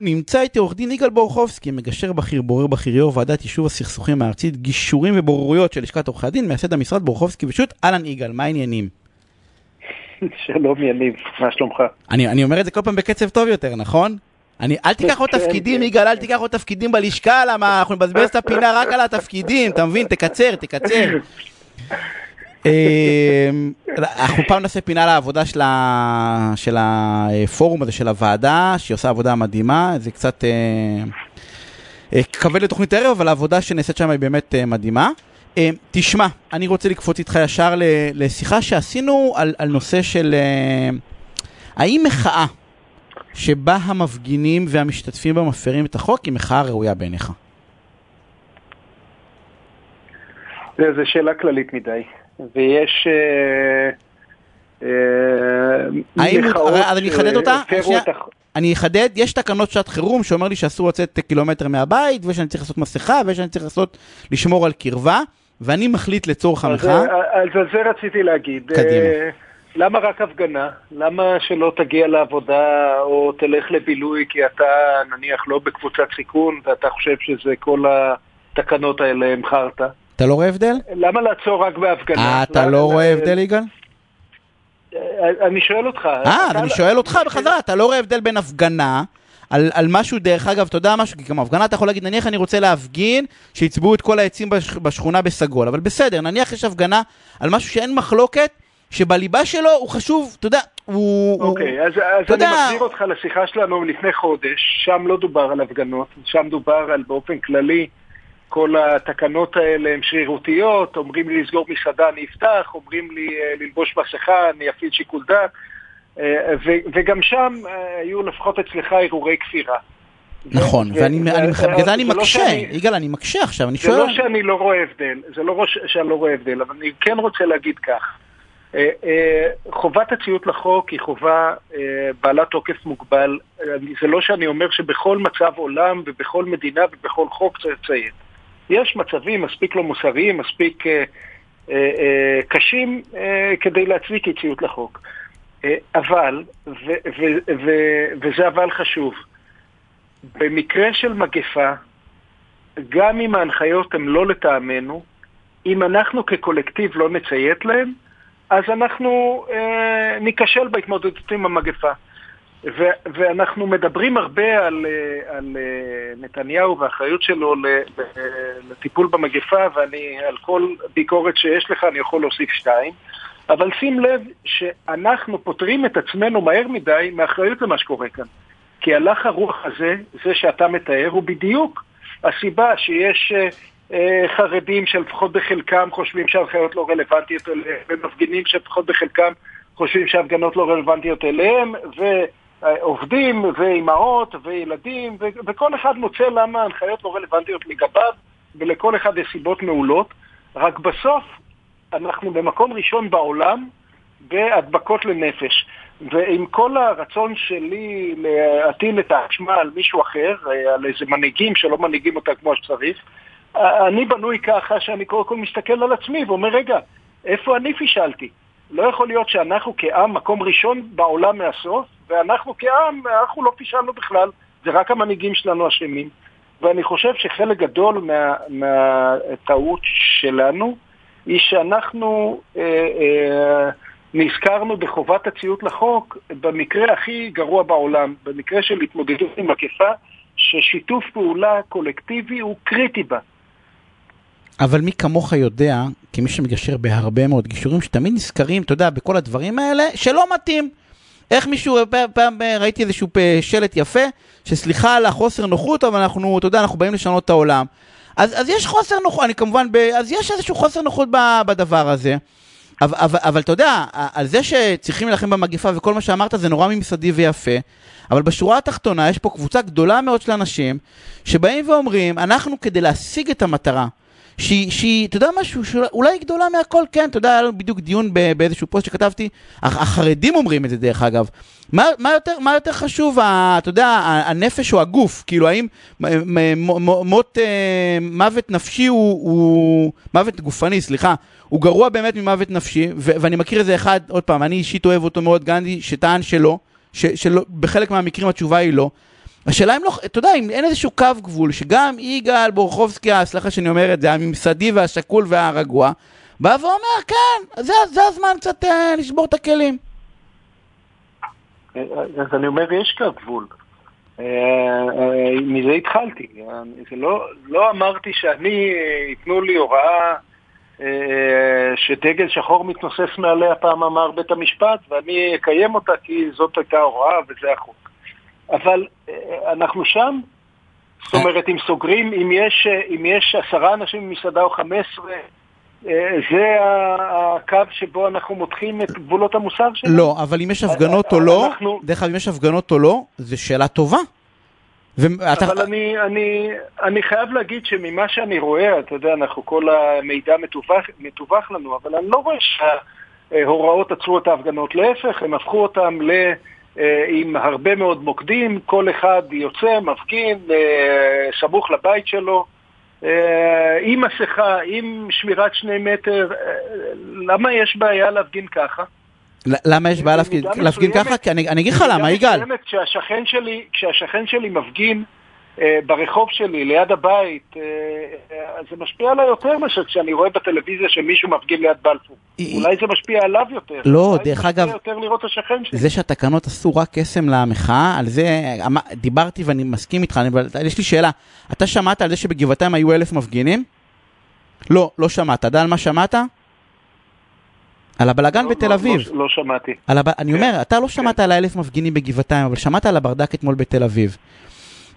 נמצא איתי עורך דין יגאל בורחובסקי, מגשר בכיר, בורר בכיר, יו"ר ועדת יישוב הסכסוכים הארצית, גישורים ובוררויות של לשכת עורכי הדין, מייסד המשרד בורחובסקי ושות', אהלן יגאל, מה העניינים? שלום יניב, מה שלומך? אני, אני אומר את זה כל פעם בקצב טוב יותר, נכון? אני, אל תיקח עוד כן, תפקידים, כן. יגאל, אל תיקח עוד תפקידים בלשכה, למה אנחנו נבזבז את הפינה רק על התפקידים, אתה מבין? תקצר, תקצר. אמ, אנחנו פעם נעשה פינה לעבודה של, הפורום הזה, של הוועדה, שהיא עושה עבודה מדהימה, זה קצת אה, אה, כבד לתוכנית ערב, אבל העבודה שנעשית שם היא באמת אה, מדהימה. תשמע, אני רוצה לקפוץ איתך ישר לשיחה שעשינו על, על נושא של האם מחאה שבה המפגינים והמשתתפים בה מפרים את החוק היא מחאה ראויה בעיניך? זו שאלה כללית מדי, ויש... אה, אה, האם- אז אני אחדד אותה? את הח- אני אחדד, יש תקנות שעת חירום שאומר לי שאסור לצאת קילומטר מהבית, ושאני צריך לעשות מסכה, ושאני צריך לעשות, לשמור על קרבה, ואני מחליט לצורך המחאה. אה, אז על זה רציתי להגיד. קדימה. אה, למה רק הפגנה? למה שלא תגיע לעבודה או תלך לבילוי כי אתה נניח לא בקבוצת סיכון ואתה חושב שזה כל התקנות האלה הם חרטא? אתה לא רואה הבדל? למה לעצור רק בהפגנה? אה, אתה לא רואה הבדל, יגאל? אה, אני שואל אותך. אה, אז אני שואל אותך בחזרה, אתה לא רואה הבדל בין הפגנה, על, על משהו, דרך אגב, אתה יודע משהו, כי גם הפגנה אתה יכול להגיד, נניח אני רוצה להפגין, שיצבעו את כל העצים בש, בשכונה בסגול, אבל בסדר, נניח יש הפגנה על משהו שאין מחלוקת, שבליבה שלו הוא חשוב, אתה יודע, הוא... הוא- אוקיי, אז, אז אתה אני יודע- מחזיר אותך לשיחה שלנו לפני חודש, שם לא דובר על הפגנות, שם דובר על באופן כללי, כל התקנות האלה הן שרירותיות, אומרים לי לסגור מסעדה אני אפתח, אומרים לי אה, ללבוש מסכה אני אפעיל שיקול דעת, אה, ו- וגם שם אה, היו לפחות אצלך הרהורי כפירה. נכון, ו- ואני ו- אני- ו- בגלל זה אני זה לא מקשה, יגאל, אני מקשה עכשיו, אני זה שואל... לא שאני לא רואה הבדל, זה לא שאני לא רואה הבדל, אבל אני כן רוצה להגיד כך. חובת הציות לחוק היא חובה בעלת תוקף מוגבל. זה לא שאני אומר שבכל מצב עולם ובכל מדינה ובכל חוק צריך לציית. יש מצבים מספיק לא מוסריים, מספיק אה, אה, אה, קשים כדי להצדיק אי ציות לחוק. אבל, וזה אבל חשוב, במקרה של מגפה, גם אם ההנחיות הן לא לטעמנו, אם אנחנו כקולקטיב לא נציית להן, אז אנחנו אה, ניכשל בהתמודדות עם המגפה. ו- ואנחנו מדברים הרבה על, אה, על אה, נתניהו והאחריות שלו לטיפול במגפה, ואני, על כל ביקורת שיש לך אני יכול להוסיף שתיים, אבל שים לב שאנחנו פוטרים את עצמנו מהר מדי מאחריות למה שקורה כאן. כי הלך הרוח הזה, זה שאתה מתאר, הוא בדיוק הסיבה שיש אה, חרדים שלפחות בחלקם חושבים שההנחיות לא רלוונטיות אליהם, ומפגינים שלפחות בחלקם חושבים שההפגנות לא רלוונטיות אליהם, ועובדים, ואימהות, וילדים, ו- וכל אחד מוצא למה ההנחיות לא רלוונטיות לגביו, ולכל אחד יש סיבות מעולות, רק בסוף אנחנו במקום ראשון בעולם בהדבקות לנפש. ועם כל הרצון שלי להטיל את האשמה על מישהו אחר, על איזה מנהיגים שלא מנהיגים אותה כמו שצריך, אני בנוי ככה שאני קודם כל מסתכל על עצמי ואומר, רגע, איפה אני פישלתי? לא יכול להיות שאנחנו כעם מקום ראשון בעולם מהסוף, ואנחנו כעם, אנחנו לא פישלנו בכלל, זה רק המנהיגים שלנו אשמים. ואני חושב שחלק גדול מה- מהטעות שלנו היא שאנחנו אה, אה, נזכרנו בחובת הציות לחוק במקרה הכי גרוע בעולם, במקרה של התמודדות עם מגפה, ששיתוף פעולה קולקטיבי הוא קריטי בה. אבל מי כמוך יודע, כמי שמגשר בהרבה מאוד גישורים, שתמיד נזכרים, אתה יודע, בכל הדברים האלה, שלא מתאים. איך מישהו, פעם, פעם ראיתי איזשהו שלט יפה, שסליחה על החוסר נוחות, אבל אנחנו, אתה יודע, אנחנו באים לשנות את העולם. אז, אז יש חוסר נוחות, אני כמובן, ב, אז יש איזשהו חוסר נוחות בדבר הזה. אבל, אבל, אבל אתה יודע, על זה שצריכים להילחם במגפה וכל מה שאמרת זה נורא ממסדי ויפה, אבל בשורה התחתונה יש פה קבוצה גדולה מאוד של אנשים שבאים ואומרים, אנחנו כדי להשיג את המטרה, שהיא, אתה יודע משהו, שאולי גדולה מהכל, כן, אתה יודע, היה לנו בדיוק דיון באיזשהו פוסט שכתבתי, הח- החרדים אומרים את זה דרך אגב. מה, מה, יותר, מה יותר חשוב, אתה יודע, הנפש או הגוף? כאילו, האם מות, אה, מוות נפשי הוא, הוא, מוות גופני, סליחה, הוא גרוע באמת ממוות נפשי, ו- ואני מכיר איזה אחד, עוד פעם, אני אישית אוהב אותו מאוד, גנדי, שטען שלא, ש- שלא, בחלק מהמקרים התשובה היא לא. השאלה אם לא, אתה יודע, אם אין איזשהו קו גבול, שגם יגאל בורחובסקי, סליחה שאני אומר את זה, הממסדי והשקול והרגוע, בא ואומר, כן, זה, זה הזמן קצת אה, לשבור את הכלים. אז אני אומר, יש קו גבול. אה, אה, מזה התחלתי. לא, לא אמרתי שאני, ייתנו לי הוראה שדגל שחור מתנוסס מעליה, פעם אמר בית המשפט, ואני אקיים אותה כי זאת הייתה הוראה וזה החוק. אבל אנחנו שם. זאת אומרת, אם סוגרים, אם יש, אם יש עשרה אנשים במסעדה או חמש עשרה, זה הקו שבו אנחנו מותחים את גבולות המוסר שלנו? לא, אבל אם יש הפגנות או לא, דרך אגב, אם יש הפגנות או לא, זו שאלה טובה. ואתה... אבל אני, אני, אני חייב להגיד שממה שאני רואה, אתה יודע, אנחנו, כל המידע מתווך, מתווך לנו, אבל אני לא רואה שההוראות עצרו את ההפגנות. להפך, הם הפכו אותם ל... אה, עם הרבה מאוד מוקדים, כל אחד יוצא, מפגין, אה, סמוך לבית שלו. אה, עם מסכה, עם שמירת שני מטר, למה יש בעיה להפגין ככה? למה יש בעיה להפגין ככה? כי אני אגיד לך למה, יגאל. כשהשכן שלי מפגין ברחוב שלי, ליד הבית, אה, אה, זה משפיע עליי יותר מאשר כשאני רואה בטלוויזיה שמישהו מפגין ליד בלפור. אולי זה משפיע עליו יותר. לא, דרך אגב, זה יותר לראות את השכן שלי. זה שהתקנות עשו רק קסם למחאה, על זה דיברתי ואני מסכים איתך, אבל יש לי שאלה. אתה שמעת על זה שבגבעתיים היו אלף מפגינים? לא, לא שמעת. אתה יודע על מה שמעת? על הבלגן לא, בתל לא, אביב. לא, לא שמעתי. הב... אני אומר, אתה לא שמעת כן. על האלף מפגינים בגבעתיים, אבל שמעת על הברדק אתמול בתל אביב.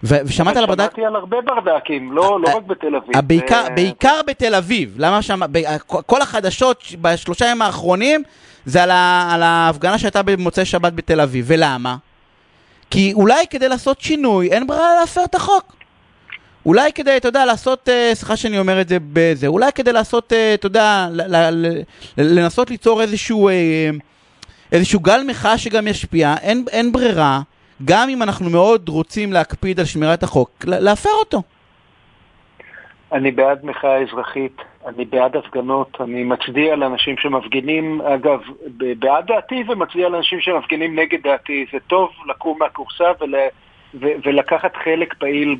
ושמעת על הברדק? שמעתי על הרבה ברדקים, לא, לא רק בתל אביב. בעיקר, בעיקר בתל אביב. למה שם, כל החדשות בשלושה ימים האחרונים זה על, ה, על ההפגנה שהייתה במוצאי שבת בתל אביב. ולמה? כי אולי כדי לעשות שינוי אין ברירה להפר את החוק. אולי כדי, אתה יודע, לעשות, אה, סליחה שאני אומר את זה בזה, אולי כדי לעשות, אה, אתה יודע, לנסות ליצור איזשהו, אה, איזשהו גל מחאה שגם ישפיע, אין, אין ברירה. גם אם אנחנו מאוד רוצים להקפיד על שמירת החוק, להפר אותו. אני בעד מחאה אזרחית, אני בעד הפגנות, אני מצדיע לאנשים שמפגינים, אגב, בעד דעתי ומצדיע לאנשים שמפגינים נגד דעתי. זה טוב לקום מהקורסה ול, ולקחת חלק פעיל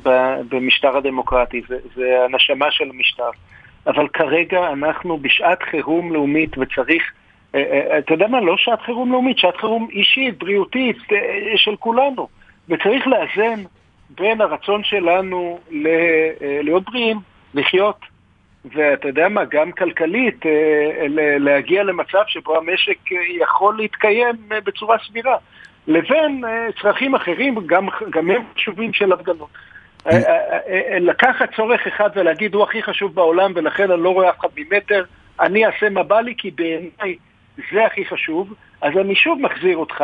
במשטר הדמוקרטי, זה, זה הנשמה של המשטר. אבל כרגע אנחנו בשעת חירום לאומית וצריך אתה יודע מה, לא שעת חירום לאומית, שעת חירום אישית, בריאותית, אה, של כולנו. וצריך לאזן בין הרצון שלנו להיות בריאים, לחיות, ואתה יודע מה, גם כלכלית, להגיע למצב שבו המשק יכול להתקיים בצורה סבירה, לבין צרכים אחרים, גם, גם הם חשובים של הפגנות. לקחת צורך אחד ולהגיד, הוא הכי חשוב בעולם ולכן אני לא רואה אף אחד ממטר, אני אעשה מה בא לי, כי בעיניי זה הכי חשוב, אז אני שוב מחזיר אותך,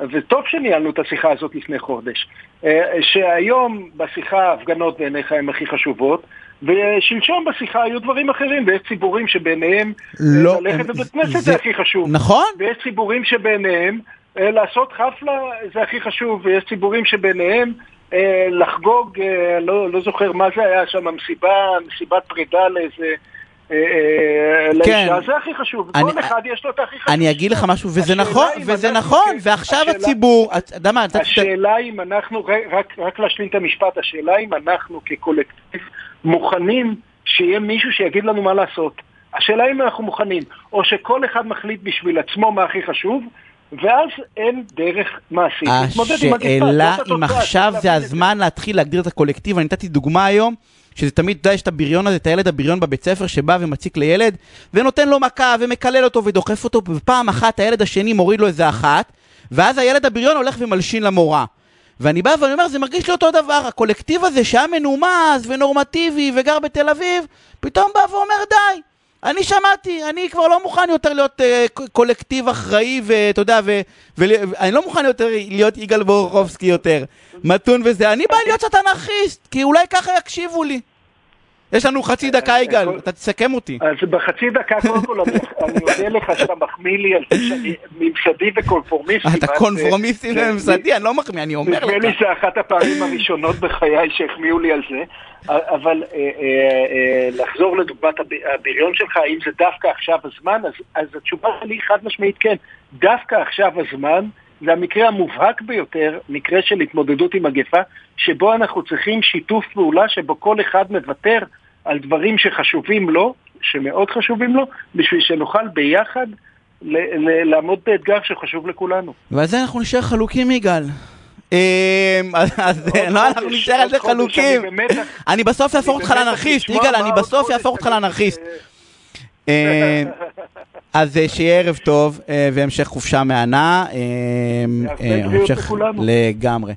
וטוב שניהלנו את השיחה הזאת לפני חודש, אה, שהיום בשיחה ההפגנות בעיניך הן הכי חשובות, ושלשום בשיחה היו דברים אחרים, ויש ציבורים שביניהם לא, ללכת לבית כנסת זה, זה הכי חשוב. נכון. ויש ציבורים שביניהם אה, לעשות חפלה זה הכי חשוב, ויש ציבורים שביניהם אה, לחגוג, לא, לא זוכר מה זה היה שם, מסיבה, מסיבת פרידה לאיזה... אה, אה, לאישה, זה הכי חשוב, כל אחד יש לו את הכי חשוב. אני אגיד לך משהו, וזה נכון, וזה נכון, ועכשיו הציבור, אתה יודע מה, השאלה אם אנחנו, רק להשלים את המשפט, השאלה אם אנחנו כקולקטיב מוכנים שיהיה מישהו שיגיד לנו מה לעשות. השאלה אם אנחנו מוכנים, או שכל אחד מחליט בשביל עצמו מה הכי חשוב, ואז אין דרך מעשית. השאלה אם עכשיו זה הזמן להתחיל להגדיר את הקולקטיב, אני נתתי דוגמה היום. שזה תמיד, אתה יודע, יש את הבריון הזה, את הילד הבריון בבית ספר שבא ומציק לילד, ונותן לו מכה ומקלל אותו ודוחף אותו, ופעם אחת הילד השני מוריד לו איזה אחת, ואז הילד הבריון הולך ומלשין למורה. ואני בא ואני אומר, זה מרגיש לי אותו דבר, הקולקטיב הזה שהיה מנומס ונורמטיבי וגר בתל אביב, פתאום בא ואומר די. אני שמעתי, אני כבר לא מוכן יותר להיות uh, קולקטיב אחראי, ואתה יודע, ואני לא מוכן יותר להיות יגאל בורחובסקי יותר, מתון וזה, אני בא להיות אנרכיסט, כי אולי ככה יקשיבו לי. יש לנו חצי דקה, אה, יגאל, אתה תסכם אותי. אז בחצי דקה, קודם כל, אני מודה לך שאתה מחמיא לי על זה שאני ממסדי וקונפורמיסטי. אתה קונפורמיסטי וממסדי, אני לא מחמיא, אני אומר לך. נדמה לי שזה אחת הפעמים הראשונות בחיי שהחמיאו לי על זה. אבל אה, אה, לחזור לדוגמת הבריון שלך, האם זה דווקא עכשיו הזמן, אז התשובה שלי חד משמעית כן. דווקא עכשיו הזמן זה המקרה המובהק ביותר, מקרה של התמודדות עם מגפה, שבו אנחנו צריכים שיתוף פעולה, שבו כל אחד מוותר על דברים שחשובים לו, שמאוד חשובים לו, בשביל שנוכל ביחד לעמוד באתגר שחשוב לכולנו. ועל זה אנחנו נשאר חלוקים, יגאל. אמ, אז לא, אנחנו נשאר על זה חלוקים. אני בסוף אהפוך אותך לאנרכיסט, יגאל, אני בסוף אהפוך אותך לאנרכיסט. אז אה, שיהיה ערב טוב אה, והמשך חופשה מהנה. אמ, לגמרי.